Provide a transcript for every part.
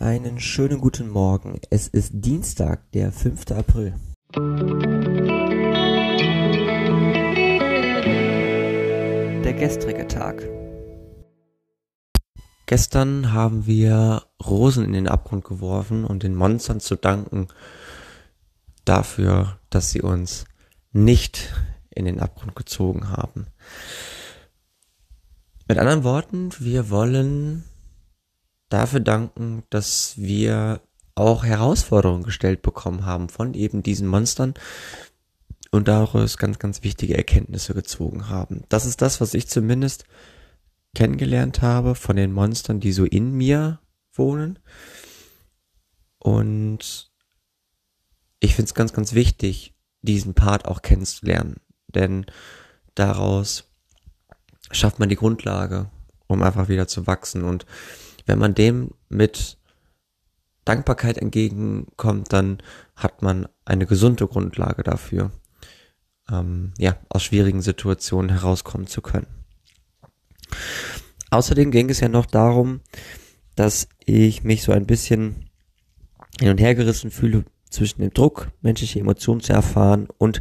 Einen schönen guten Morgen. Es ist Dienstag, der 5. April. Der gestrige Tag. Gestern haben wir Rosen in den Abgrund geworfen und den Monstern zu danken dafür, dass sie uns nicht in den Abgrund gezogen haben. Mit anderen Worten, wir wollen dafür danken, dass wir auch Herausforderungen gestellt bekommen haben von eben diesen Monstern und daraus ganz, ganz wichtige Erkenntnisse gezogen haben. Das ist das, was ich zumindest kennengelernt habe von den Monstern, die so in mir wohnen. Und ich finde es ganz, ganz wichtig, diesen Part auch kennenzulernen. Denn daraus schafft man die Grundlage, um einfach wieder zu wachsen. Und wenn man dem mit Dankbarkeit entgegenkommt, dann hat man eine gesunde Grundlage dafür, ähm, ja, aus schwierigen Situationen herauskommen zu können. Außerdem ging es ja noch darum, dass ich mich so ein bisschen hin und her gerissen fühle zwischen dem Druck, menschliche Emotionen zu erfahren und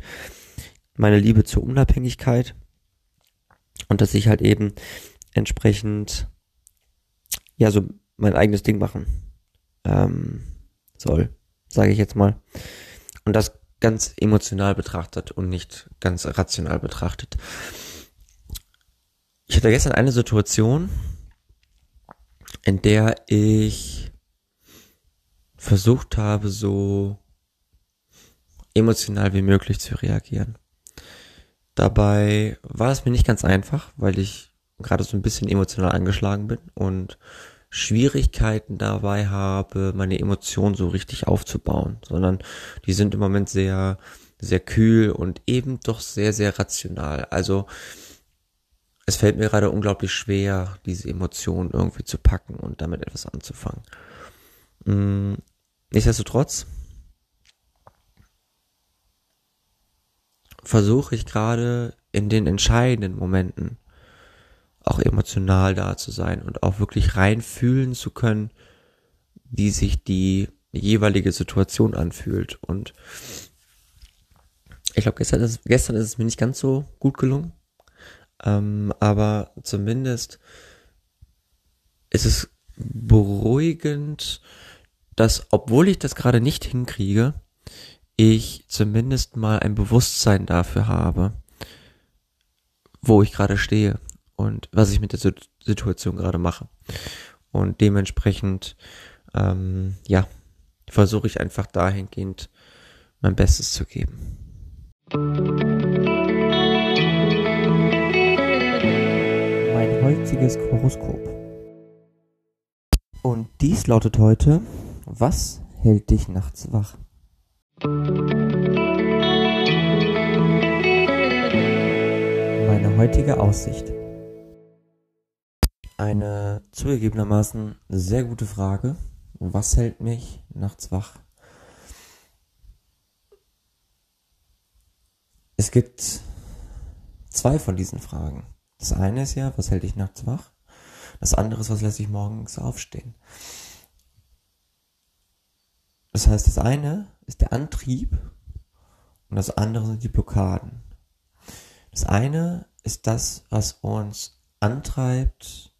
meine Liebe zur Unabhängigkeit und dass ich halt eben entsprechend ja so mein eigenes Ding machen ähm, soll, sage ich jetzt mal. Und das ganz emotional betrachtet und nicht ganz rational betrachtet. Ich hatte gestern eine Situation, in der ich versucht habe, so emotional wie möglich zu reagieren. Dabei war es mir nicht ganz einfach, weil ich gerade so ein bisschen emotional angeschlagen bin und Schwierigkeiten dabei habe, meine Emotionen so richtig aufzubauen, sondern die sind im Moment sehr, sehr kühl und eben doch sehr, sehr rational. Also es fällt mir gerade unglaublich schwer, diese Emotionen irgendwie zu packen und damit etwas anzufangen. Hm, nichtsdestotrotz versuche ich gerade in den entscheidenden Momenten auch emotional da zu sein und auch wirklich reinfühlen zu können, wie sich die jeweilige Situation anfühlt. Und ich glaube, gestern ist, gestern ist es mir nicht ganz so gut gelungen. Ähm, aber zumindest ist es beruhigend, dass, obwohl ich das gerade nicht hinkriege, ich zumindest mal ein Bewusstsein dafür habe, wo ich gerade stehe und was ich mit der Situation gerade mache. Und dementsprechend, ähm, ja, versuche ich einfach dahingehend mein Bestes zu geben. Mein heutiges Horoskop. Und dies lautet heute, was hält dich nachts wach? Meine heutige Aussicht. Eine zugegebenermaßen sehr gute Frage. Was hält mich nachts wach? Es gibt zwei von diesen Fragen. Das eine ist ja, was hält dich nachts wach? Das andere ist, was lässt dich morgens aufstehen? Das heißt, das eine ist der Antrieb und das andere sind die Blockaden. Das eine ist das, was uns antreibt,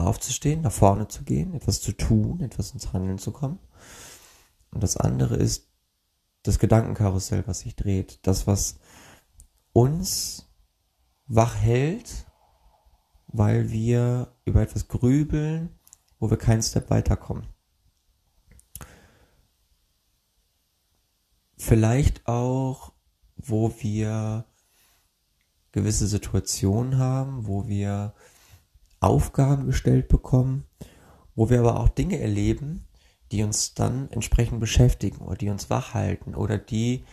aufzustehen, nach vorne zu gehen, etwas zu tun, etwas ins Handeln zu kommen. Und das andere ist das Gedankenkarussell, was sich dreht. Das, was uns wach hält, weil wir über etwas grübeln, wo wir keinen Step weiterkommen. Vielleicht auch, wo wir gewisse Situationen haben, wo wir Aufgaben gestellt bekommen, wo wir aber auch Dinge erleben, die uns dann entsprechend beschäftigen oder die uns wach halten oder die,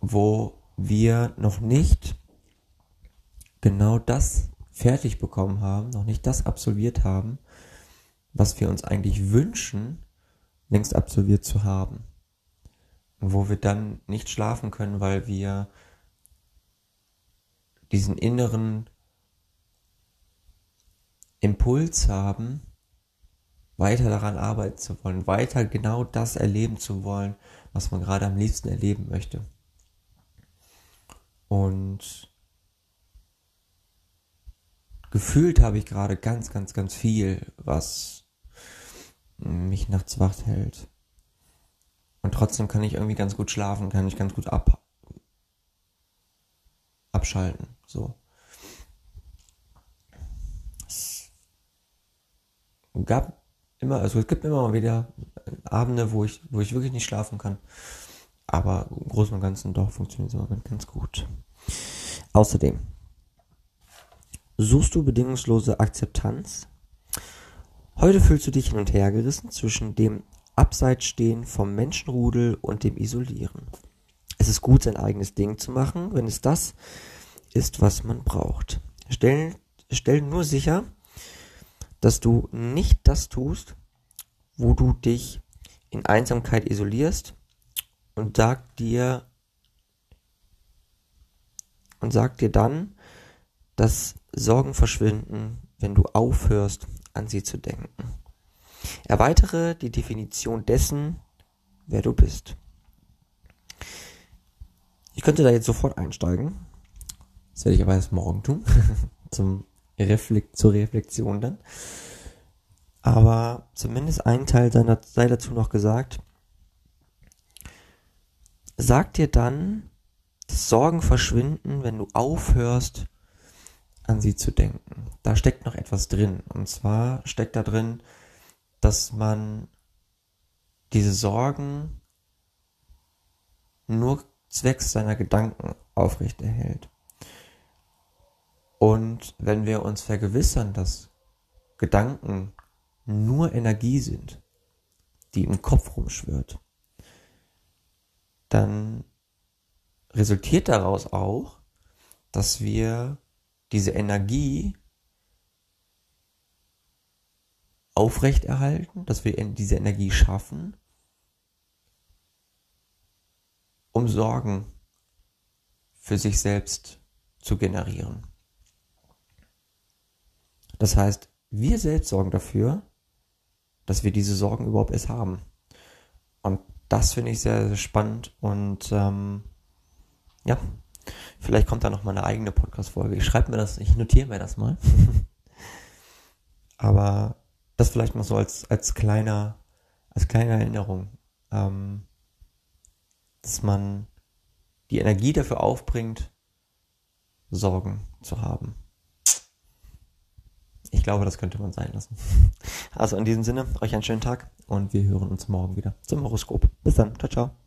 wo wir noch nicht genau das fertig bekommen haben, noch nicht das absolviert haben, was wir uns eigentlich wünschen, längst absolviert zu haben. Wo wir dann nicht schlafen können, weil wir diesen inneren Impuls haben, weiter daran arbeiten zu wollen, weiter genau das erleben zu wollen, was man gerade am liebsten erleben möchte. Und gefühlt habe ich gerade ganz, ganz, ganz viel, was mich nachts wach hält. Und trotzdem kann ich irgendwie ganz gut schlafen, kann ich ganz gut ab, abschalten, so. Es gab immer, also es gibt immer mal wieder Abende, wo ich, wo ich wirklich nicht schlafen kann. Aber im Großen und Ganzen doch funktioniert es im Moment ganz gut. Außerdem, suchst du bedingungslose Akzeptanz? Heute fühlst du dich hin und her gerissen zwischen dem Abseitsstehen vom Menschenrudel und dem Isolieren. Es ist gut, sein eigenes Ding zu machen, wenn es das ist, was man braucht. Stell, stell nur sicher, dass du nicht das tust, wo du dich in Einsamkeit isolierst und sag dir und sag dir dann, dass Sorgen verschwinden, wenn du aufhörst, an sie zu denken. Erweitere die Definition dessen, wer du bist. Ich könnte da jetzt sofort einsteigen. Das werde ich aber erst morgen tun. Zum Reflekt, zur Reflexion dann. Aber zumindest ein Teil seiner, sei dazu noch gesagt. Sag dir dann, dass Sorgen verschwinden, wenn du aufhörst, an sie zu denken. Da steckt noch etwas drin. Und zwar steckt da drin, dass man diese Sorgen nur zwecks seiner Gedanken aufrechterhält. Und wenn wir uns vergewissern, dass Gedanken nur Energie sind, die im Kopf rumschwirrt, dann resultiert daraus auch, dass wir diese Energie aufrechterhalten, dass wir diese Energie schaffen, um Sorgen für sich selbst zu generieren. Das heißt, wir selbst sorgen dafür, dass wir diese Sorgen überhaupt erst haben. Und das finde ich sehr, sehr spannend und ähm, ja, vielleicht kommt da noch mal eine eigene Podcast-Folge. Ich schreibe mir das, ich notiere mir das mal. Aber das vielleicht noch so als, als kleiner, als kleine Erinnerung, ähm, dass man die Energie dafür aufbringt, Sorgen zu haben. Ich glaube, das könnte man sein lassen. Also in diesem Sinne, euch einen schönen Tag und wir hören uns morgen wieder zum Horoskop. Bis dann. Ciao, ciao.